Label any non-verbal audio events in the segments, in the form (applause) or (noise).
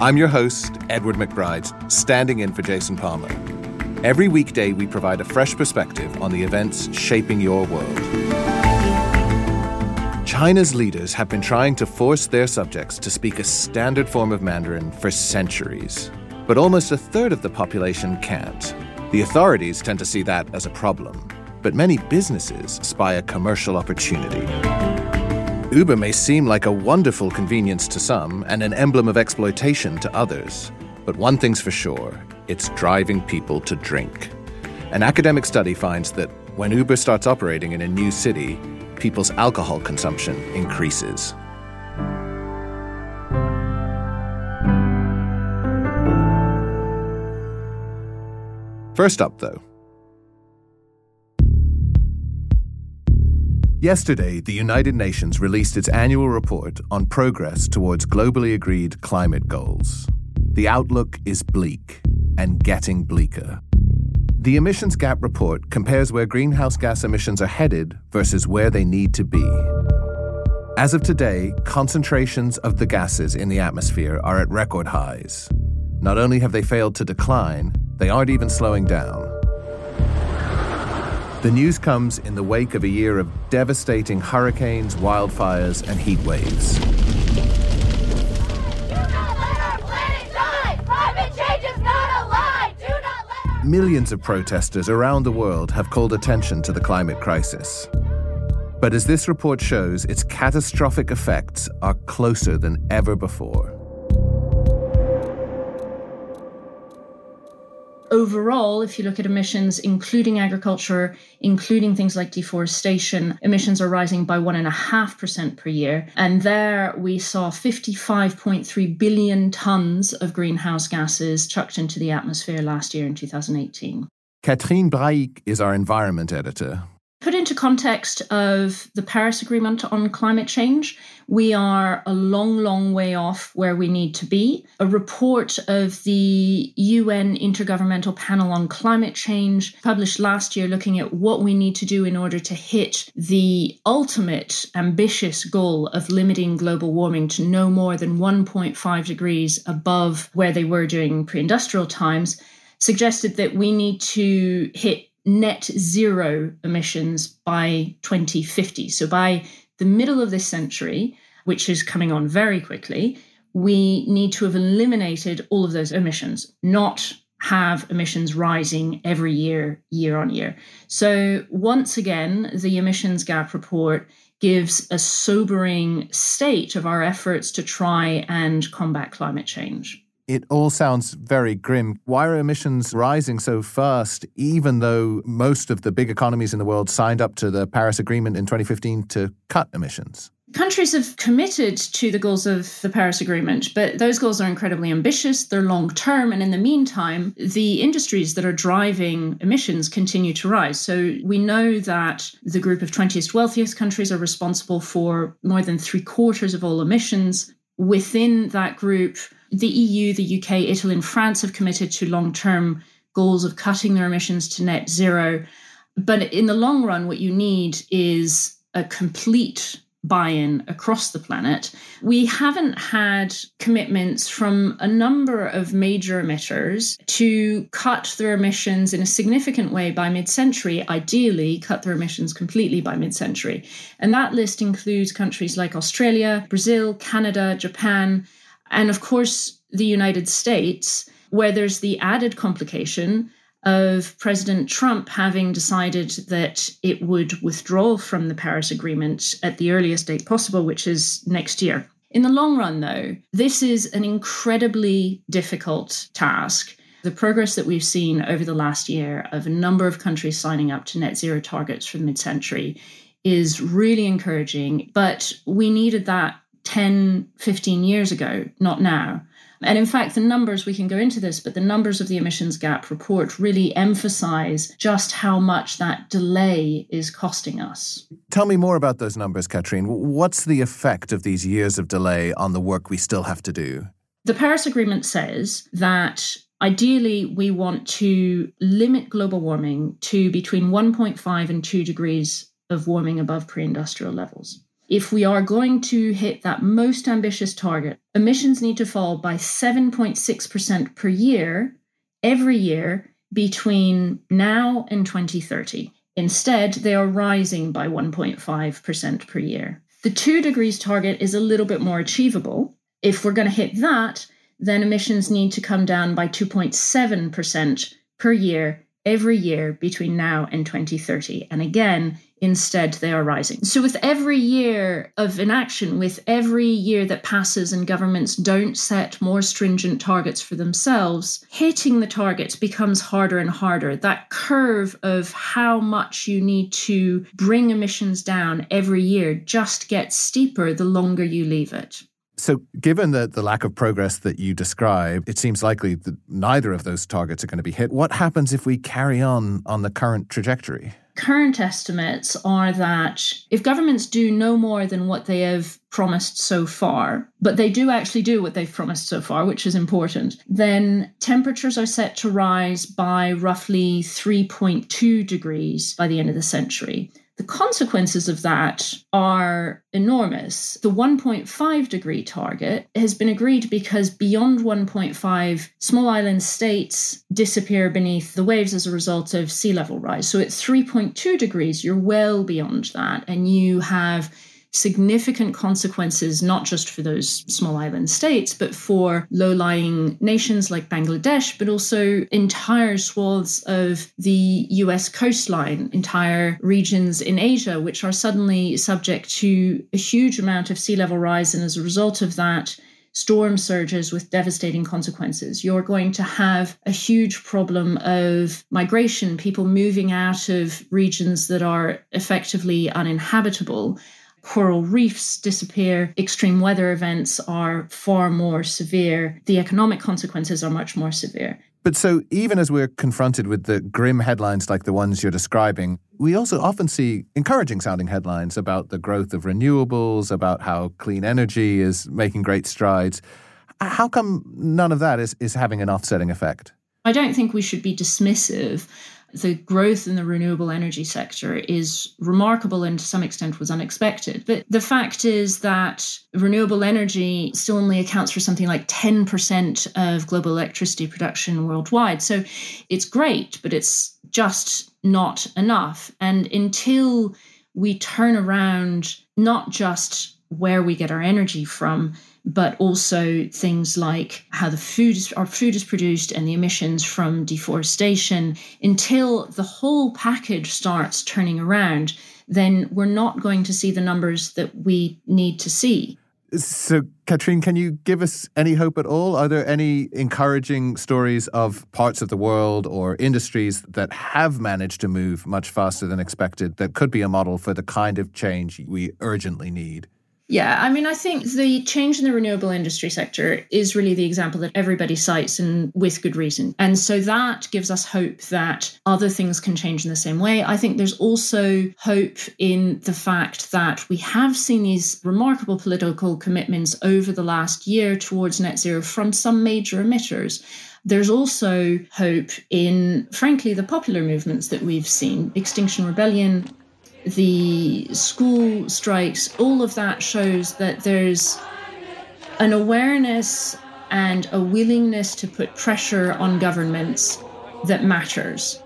I'm your host, Edward McBride, standing in for Jason Palmer. Every weekday, we provide a fresh perspective on the events shaping your world. China's leaders have been trying to force their subjects to speak a standard form of Mandarin for centuries, but almost a third of the population can't. The authorities tend to see that as a problem, but many businesses spy a commercial opportunity. Uber may seem like a wonderful convenience to some and an emblem of exploitation to others. But one thing's for sure it's driving people to drink. An academic study finds that when Uber starts operating in a new city, people's alcohol consumption increases. First up, though, Yesterday, the United Nations released its annual report on progress towards globally agreed climate goals. The outlook is bleak and getting bleaker. The Emissions Gap report compares where greenhouse gas emissions are headed versus where they need to be. As of today, concentrations of the gases in the atmosphere are at record highs. Not only have they failed to decline, they aren't even slowing down. The news comes in the wake of a year of devastating hurricanes, wildfires, and heat waves. Millions of protesters around the world have called attention to the climate crisis. But as this report shows, its catastrophic effects are closer than ever before. Overall, if you look at emissions, including agriculture, including things like deforestation, emissions are rising by 1.5% per year. And there we saw 55.3 billion tons of greenhouse gases chucked into the atmosphere last year in 2018. Catherine Brahic is our environment editor. Context of the Paris Agreement on climate change, we are a long, long way off where we need to be. A report of the UN Intergovernmental Panel on Climate Change published last year looking at what we need to do in order to hit the ultimate ambitious goal of limiting global warming to no more than 1.5 degrees above where they were during pre industrial times suggested that we need to hit net zero emissions by 2050. So by the middle of this century, which is coming on very quickly, we need to have eliminated all of those emissions, not have emissions rising every year, year on year. So, once again, the emissions gap report gives a sobering state of our efforts to try and combat climate change it all sounds very grim. Why are emissions rising so fast, even though most of the big economies in the world signed up to the Paris Agreement in 2015 to cut emissions? Countries have committed to the goals of the Paris Agreement, but those goals are incredibly ambitious, they're long term, and in the meantime, the industries that are driving emissions continue to rise. So we know that the group of 20th wealthiest countries are responsible for more than three quarters of all emissions. Within that group, the EU, the UK, Italy, and France have committed to long term goals of cutting their emissions to net zero. But in the long run, what you need is a complete buy in across the planet. We haven't had commitments from a number of major emitters to cut their emissions in a significant way by mid century, ideally, cut their emissions completely by mid century. And that list includes countries like Australia, Brazil, Canada, Japan. And of course, the United States, where there's the added complication of President Trump having decided that it would withdraw from the Paris Agreement at the earliest date possible, which is next year. In the long run, though, this is an incredibly difficult task. The progress that we've seen over the last year of a number of countries signing up to net zero targets for the mid century is really encouraging, but we needed that 10, 15 years ago, not now. And in fact, the numbers, we can go into this, but the numbers of the emissions gap report really emphasize just how much that delay is costing us. Tell me more about those numbers, Katrine. What's the effect of these years of delay on the work we still have to do? The Paris Agreement says that Ideally, we want to limit global warming to between 1.5 and 2 degrees of warming above pre industrial levels. If we are going to hit that most ambitious target, emissions need to fall by 7.6% per year every year between now and 2030. Instead, they are rising by 1.5% per year. The 2 degrees target is a little bit more achievable. If we're going to hit that, then emissions need to come down by 2.7% per year every year between now and 2030. And again, instead, they are rising. So, with every year of inaction, with every year that passes and governments don't set more stringent targets for themselves, hitting the targets becomes harder and harder. That curve of how much you need to bring emissions down every year just gets steeper the longer you leave it. So, given the, the lack of progress that you describe, it seems likely that neither of those targets are going to be hit. What happens if we carry on on the current trajectory? Current estimates are that if governments do no more than what they have promised so far, but they do actually do what they've promised so far, which is important, then temperatures are set to rise by roughly 3.2 degrees by the end of the century. The consequences of that are enormous. The 1.5 degree target has been agreed because beyond 1.5, small island states disappear beneath the waves as a result of sea level rise. So at 3.2 degrees, you're well beyond that, and you have significant consequences, not just for those small island states, but for low lying nations like Bangladesh, but also entire swaths of the US coastline, entire regions in Asia, which are suddenly subject to a huge amount of sea level rise. And as a result of that, storm surges with devastating consequences. You're going to have a huge problem of migration, people moving out of regions that are effectively uninhabitable coral reefs disappear, extreme weather events are far more severe, the economic consequences are much more severe. But so, even as we're confronted with the grim headlines like the ones you're describing, we also often see encouraging sounding headlines about the growth of renewables, about how clean energy is making great strides. How come none of that is, is having an offsetting effect? I don't think we should be dismissive the growth in the renewable energy sector is remarkable and to some extent was unexpected. But the fact is that renewable energy still only accounts for something like 10% of global electricity production worldwide. So it's great, but it's just not enough. And until we turn around not just where we get our energy from, but also things like how the food is, our food is produced and the emissions from deforestation until the whole package starts turning around then we're not going to see the numbers that we need to see so, Katrine, can you give us any hope at all? Are there any encouraging stories of parts of the world or industries that have managed to move much faster than expected that could be a model for the kind of change we urgently need? Yeah, I mean, I think the change in the renewable industry sector is really the example that everybody cites and with good reason. And so that gives us hope that other things can change in the same way. I think there's also hope in the fact that we have seen these remarkable political commitments over the last year towards net zero from some major emitters. There's also hope in, frankly, the popular movements that we've seen. Extinction Rebellion the school strikes, all of that shows that there's an awareness and a willingness to put pressure on governments that matters.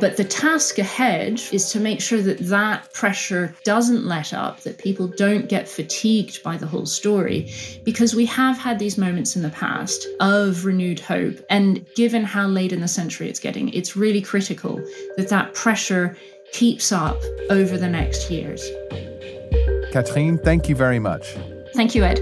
But the task ahead is to make sure that that pressure doesn't let up, that people don't get fatigued by the whole story, because we have had these moments in the past of renewed hope. And given how late in the century it's getting, it's really critical that that pressure keeps up over the next years. Katrine, thank you very much. Thank you, Ed.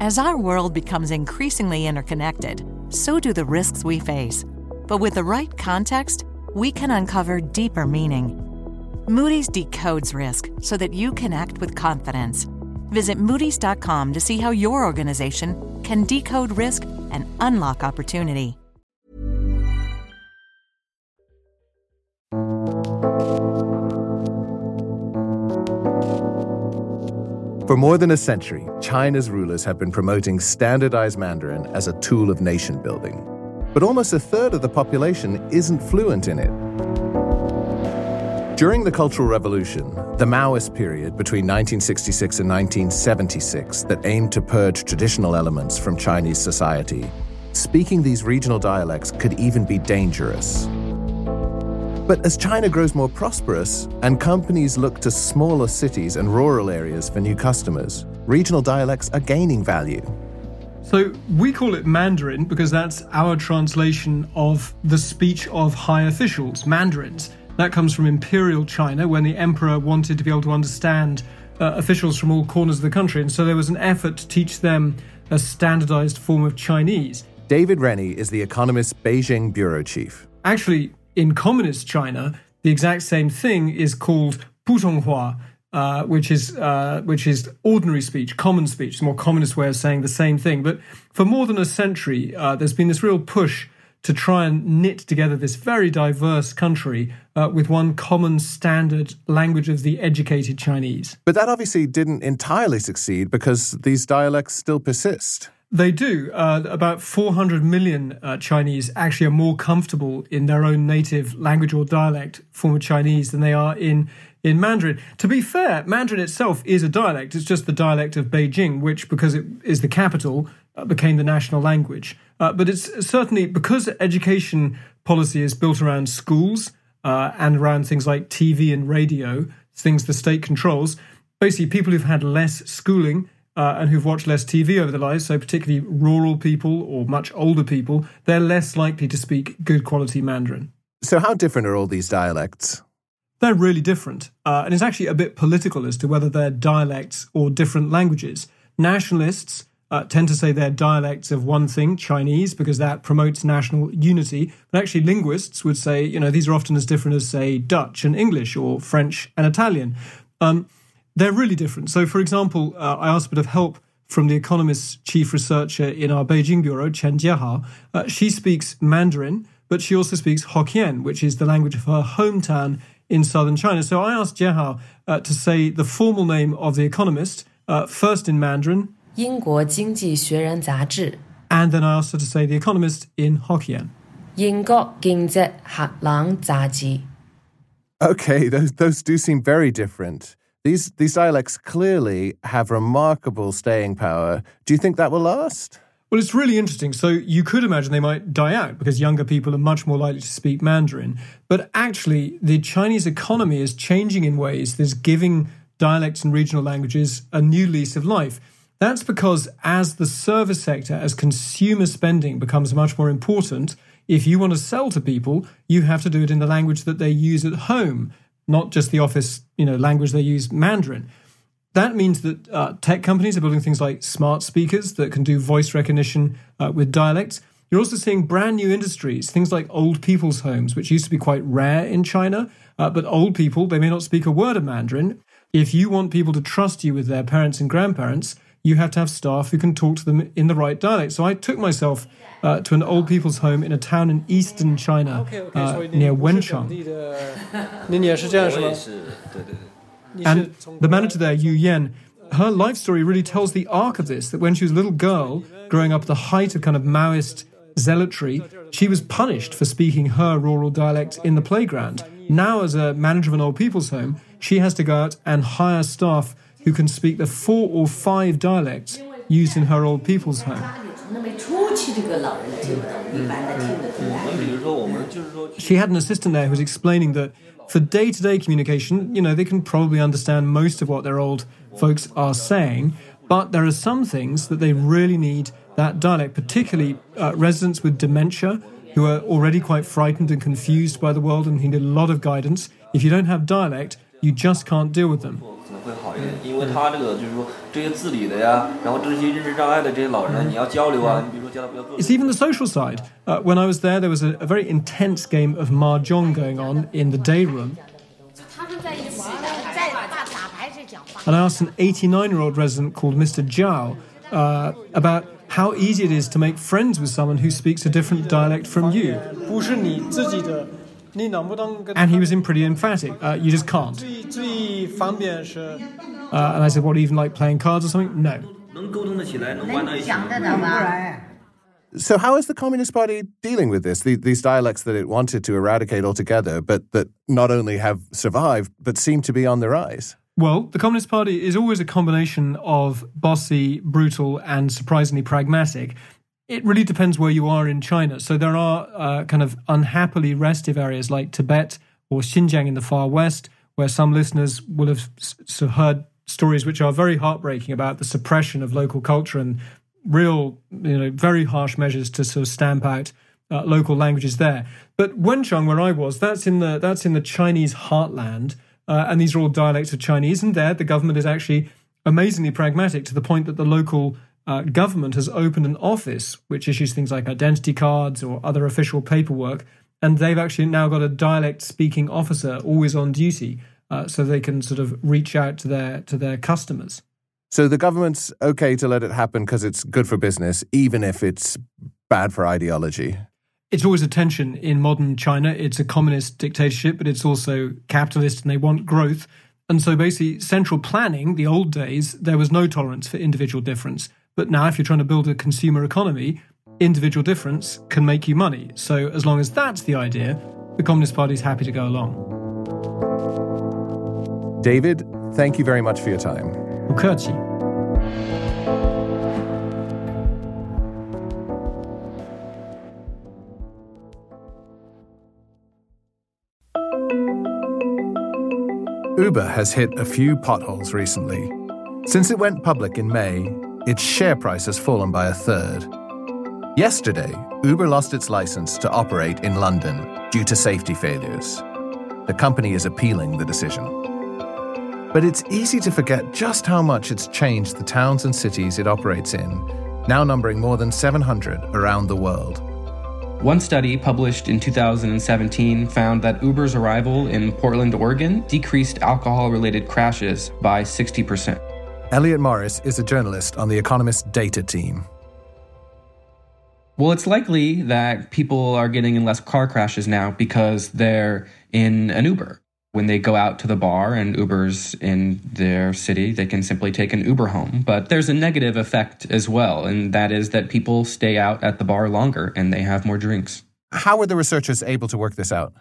As our world becomes increasingly interconnected, so do the risks we face. But with the right context, we can uncover deeper meaning. Moody's decodes risk so that you can act with confidence. Visit Moody's.com to see how your organization can decode risk and unlock opportunity. For more than a century, China's rulers have been promoting standardized Mandarin as a tool of nation building. But almost a third of the population isn't fluent in it. During the Cultural Revolution, the Maoist period between 1966 and 1976 that aimed to purge traditional elements from Chinese society, speaking these regional dialects could even be dangerous. But as China grows more prosperous and companies look to smaller cities and rural areas for new customers, regional dialects are gaining value. So we call it Mandarin because that's our translation of the speech of high officials, Mandarins. That comes from imperial China when the emperor wanted to be able to understand uh, officials from all corners of the country. And so there was an effort to teach them a standardized form of Chinese. David Rennie is the Economist Beijing bureau chief. Actually, in communist China, the exact same thing is called Putonghua, uh, which is uh, which is ordinary speech, common speech, the more communist way of saying the same thing. But for more than a century, uh, there's been this real push to try and knit together this very diverse country uh, with one common standard language of the educated Chinese. But that obviously didn't entirely succeed because these dialects still persist. They do. Uh, about 400 million uh, Chinese actually are more comfortable in their own native language or dialect form of Chinese than they are in in Mandarin. To be fair, Mandarin itself is a dialect. It's just the dialect of Beijing, which, because it is the capital, became the national language. Uh, but it's certainly because education policy is built around schools uh, and around things like TV and radio, things the state controls. Basically, people who've had less schooling uh, and who've watched less TV over their lives, so particularly rural people or much older people, they're less likely to speak good quality Mandarin. So, how different are all these dialects? They're really different. Uh, and it's actually a bit political as to whether they're dialects or different languages. Nationalists uh, tend to say they're dialects of one thing, Chinese, because that promotes national unity. But actually, linguists would say, you know, these are often as different as, say, Dutch and English or French and Italian. Um, they're really different. So, for example, uh, I asked a bit of help from the Economist's chief researcher in our Beijing bureau, Chen Jiehao. Uh, she speaks Mandarin, but she also speaks Hokkien, which is the language of her hometown in southern China. So I asked Jiehao uh, to say the formal name of the Economist, uh, first in Mandarin. 英国经济学人杂志 And then I asked her to say The Economist in Hokkien. 英国经济学人杂志 Okay, those, those do seem very different. These, these dialects clearly have remarkable staying power. Do you think that will last? Well, it's really interesting. So you could imagine they might die out because younger people are much more likely to speak Mandarin. But actually, the Chinese economy is changing in ways that's giving dialects and regional languages a new lease of life. That's because as the service sector, as consumer spending becomes much more important, if you want to sell to people, you have to do it in the language that they use at home not just the office, you know, language they use, Mandarin. That means that uh, tech companies are building things like smart speakers that can do voice recognition uh, with dialects. You're also seeing brand new industries, things like old people's homes, which used to be quite rare in China. Uh, but old people, they may not speak a word of Mandarin. If you want people to trust you with their parents and grandparents, you have to have staff who can talk to them in the right dialect. So I took myself uh, to an old people's home in a town in eastern China uh, near Wenchang. (laughs) And the manager there, Yu Yan, her life story really tells the arc of this that when she was a little girl, growing up at the height of kind of Maoist zealotry, she was punished for speaking her rural dialect in the playground. Now, as a manager of an old people's home, she has to go out and hire staff who can speak the four or five dialects used in her old people's home. She had an assistant there who was explaining that for day to day communication, you know, they can probably understand most of what their old folks are saying, but there are some things that they really need that dialect, particularly uh, residents with dementia who are already quite frightened and confused by the world and need a lot of guidance. If you don't have dialect, you just can't deal with them. 这个，因为他这个就是说这些自理的呀，然后这些认知障碍的这些老人，你要交流啊，你比如说教他不要做。 It's even the social side. Uh, when I was there, there was a, a very intense game of mahjong going on in the day room. 他们在一起的，在打打牌是讲话。 And I asked an 89 year old resident called Mr. Zhao uh, about how easy it is to make friends with someone who speaks a different dialect from you. and he was in pretty emphatic. Uh, you just can't. Uh, and I said, what, even like playing cards or something? No. So, how is the Communist Party dealing with this? These dialects that it wanted to eradicate altogether, but that not only have survived, but seem to be on the rise? Well, the Communist Party is always a combination of bossy, brutal, and surprisingly pragmatic. It really depends where you are in China. So there are uh, kind of unhappily restive areas like Tibet or Xinjiang in the far west, where some listeners will have s- heard stories which are very heartbreaking about the suppression of local culture and real, you know, very harsh measures to sort of stamp out uh, local languages there. But Wenchang, where I was, that's in the that's in the Chinese heartland, uh, and these are all dialects of Chinese. And there, the government is actually amazingly pragmatic to the point that the local uh, government has opened an office which issues things like identity cards or other official paperwork, and they've actually now got a dialect speaking officer always on duty, uh, so they can sort of reach out to their to their customers. So, the government's okay to let it happen because it's good for business, even if it's bad for ideology. it's always a tension in modern China. It's a communist dictatorship, but it's also capitalist and they want growth. And so basically, central planning, the old days, there was no tolerance for individual difference. But now, if you're trying to build a consumer economy, individual difference can make you money. So, as long as that's the idea, the Communist Party is happy to go along. David, thank you very much for your time. Ukurci. Uber has hit a few potholes recently. Since it went public in May, its share price has fallen by a third. Yesterday, Uber lost its license to operate in London due to safety failures. The company is appealing the decision. But it's easy to forget just how much it's changed the towns and cities it operates in, now numbering more than 700 around the world. One study published in 2017 found that Uber's arrival in Portland, Oregon decreased alcohol related crashes by 60%. Elliott Morris is a journalist on the Economist data team. Well, it's likely that people are getting in less car crashes now because they're in an Uber. When they go out to the bar and Uber's in their city, they can simply take an Uber home. But there's a negative effect as well, and that is that people stay out at the bar longer and they have more drinks. How were the researchers able to work this out?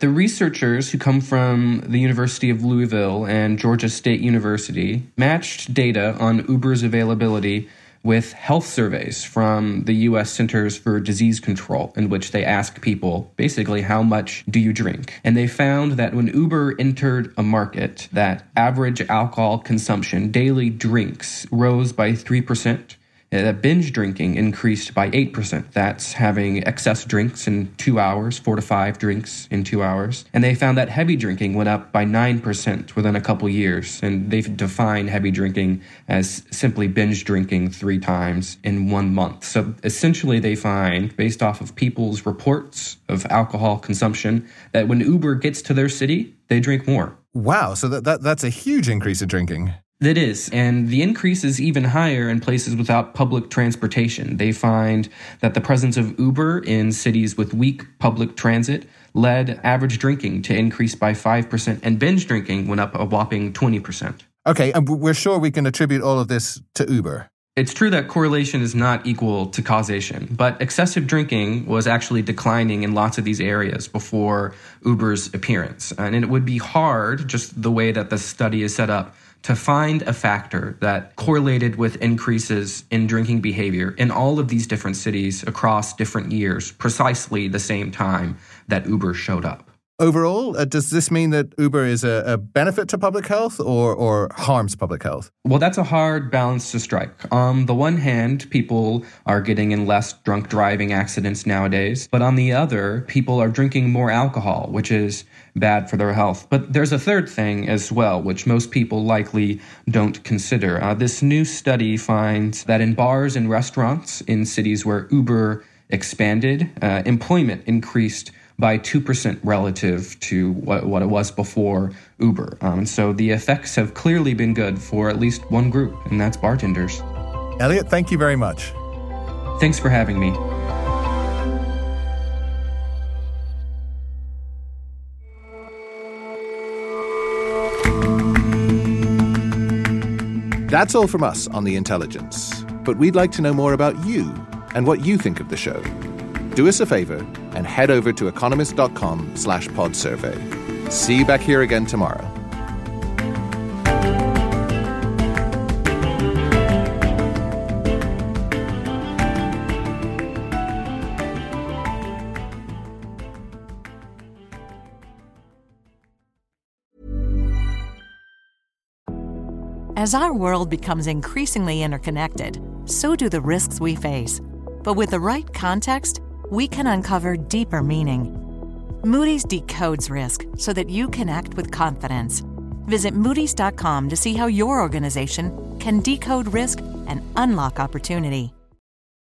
The researchers who come from the University of Louisville and Georgia State University matched data on Uber's availability with health surveys from the US Centers for Disease Control, in which they ask people basically how much do you drink? And they found that when Uber entered a market, that average alcohol consumption, daily drinks, rose by 3%. Uh, That binge drinking increased by 8%. That's having excess drinks in two hours, four to five drinks in two hours. And they found that heavy drinking went up by 9% within a couple years. And they've defined heavy drinking as simply binge drinking three times in one month. So essentially, they find, based off of people's reports of alcohol consumption, that when Uber gets to their city, they drink more. Wow, so that, that that's a huge increase in drinking. That is, and the increase is even higher in places without public transportation. They find that the presence of Uber in cities with weak public transit led average drinking to increase by 5%, and binge drinking went up a whopping 20%. Okay, and we're sure we can attribute all of this to Uber. It's true that correlation is not equal to causation, but excessive drinking was actually declining in lots of these areas before Uber's appearance. And it would be hard, just the way that the study is set up, to find a factor that correlated with increases in drinking behavior in all of these different cities across different years, precisely the same time that Uber showed up. Overall, uh, does this mean that Uber is a, a, benefit to public health or, or harms public health? Well, that's a hard balance to strike. On the one hand, people are getting in less drunk driving accidents nowadays, but on the other, people are drinking more alcohol, which is bad for their health. But there's a third thing as well, which most people likely don't consider. Uh, this new study finds that in bars and restaurants in cities where Uber expanded, uh, employment increased by 2% relative to what, what it was before Uber. Um, so the effects have clearly been good for at least one group, and that's bartenders. Elliott, thank you very much. Thanks for having me. That's all from us on The Intelligence. But we'd like to know more about you and what you think of the show. Do us a favor and head over to economist.com slash pod survey. See you back here again tomorrow. As our world becomes increasingly interconnected, so do the risks we face. But with the right context, we can uncover deeper meaning. Moody's decodes risk so that you can act with confidence. Visit Moody's.com to see how your organization can decode risk and unlock opportunity.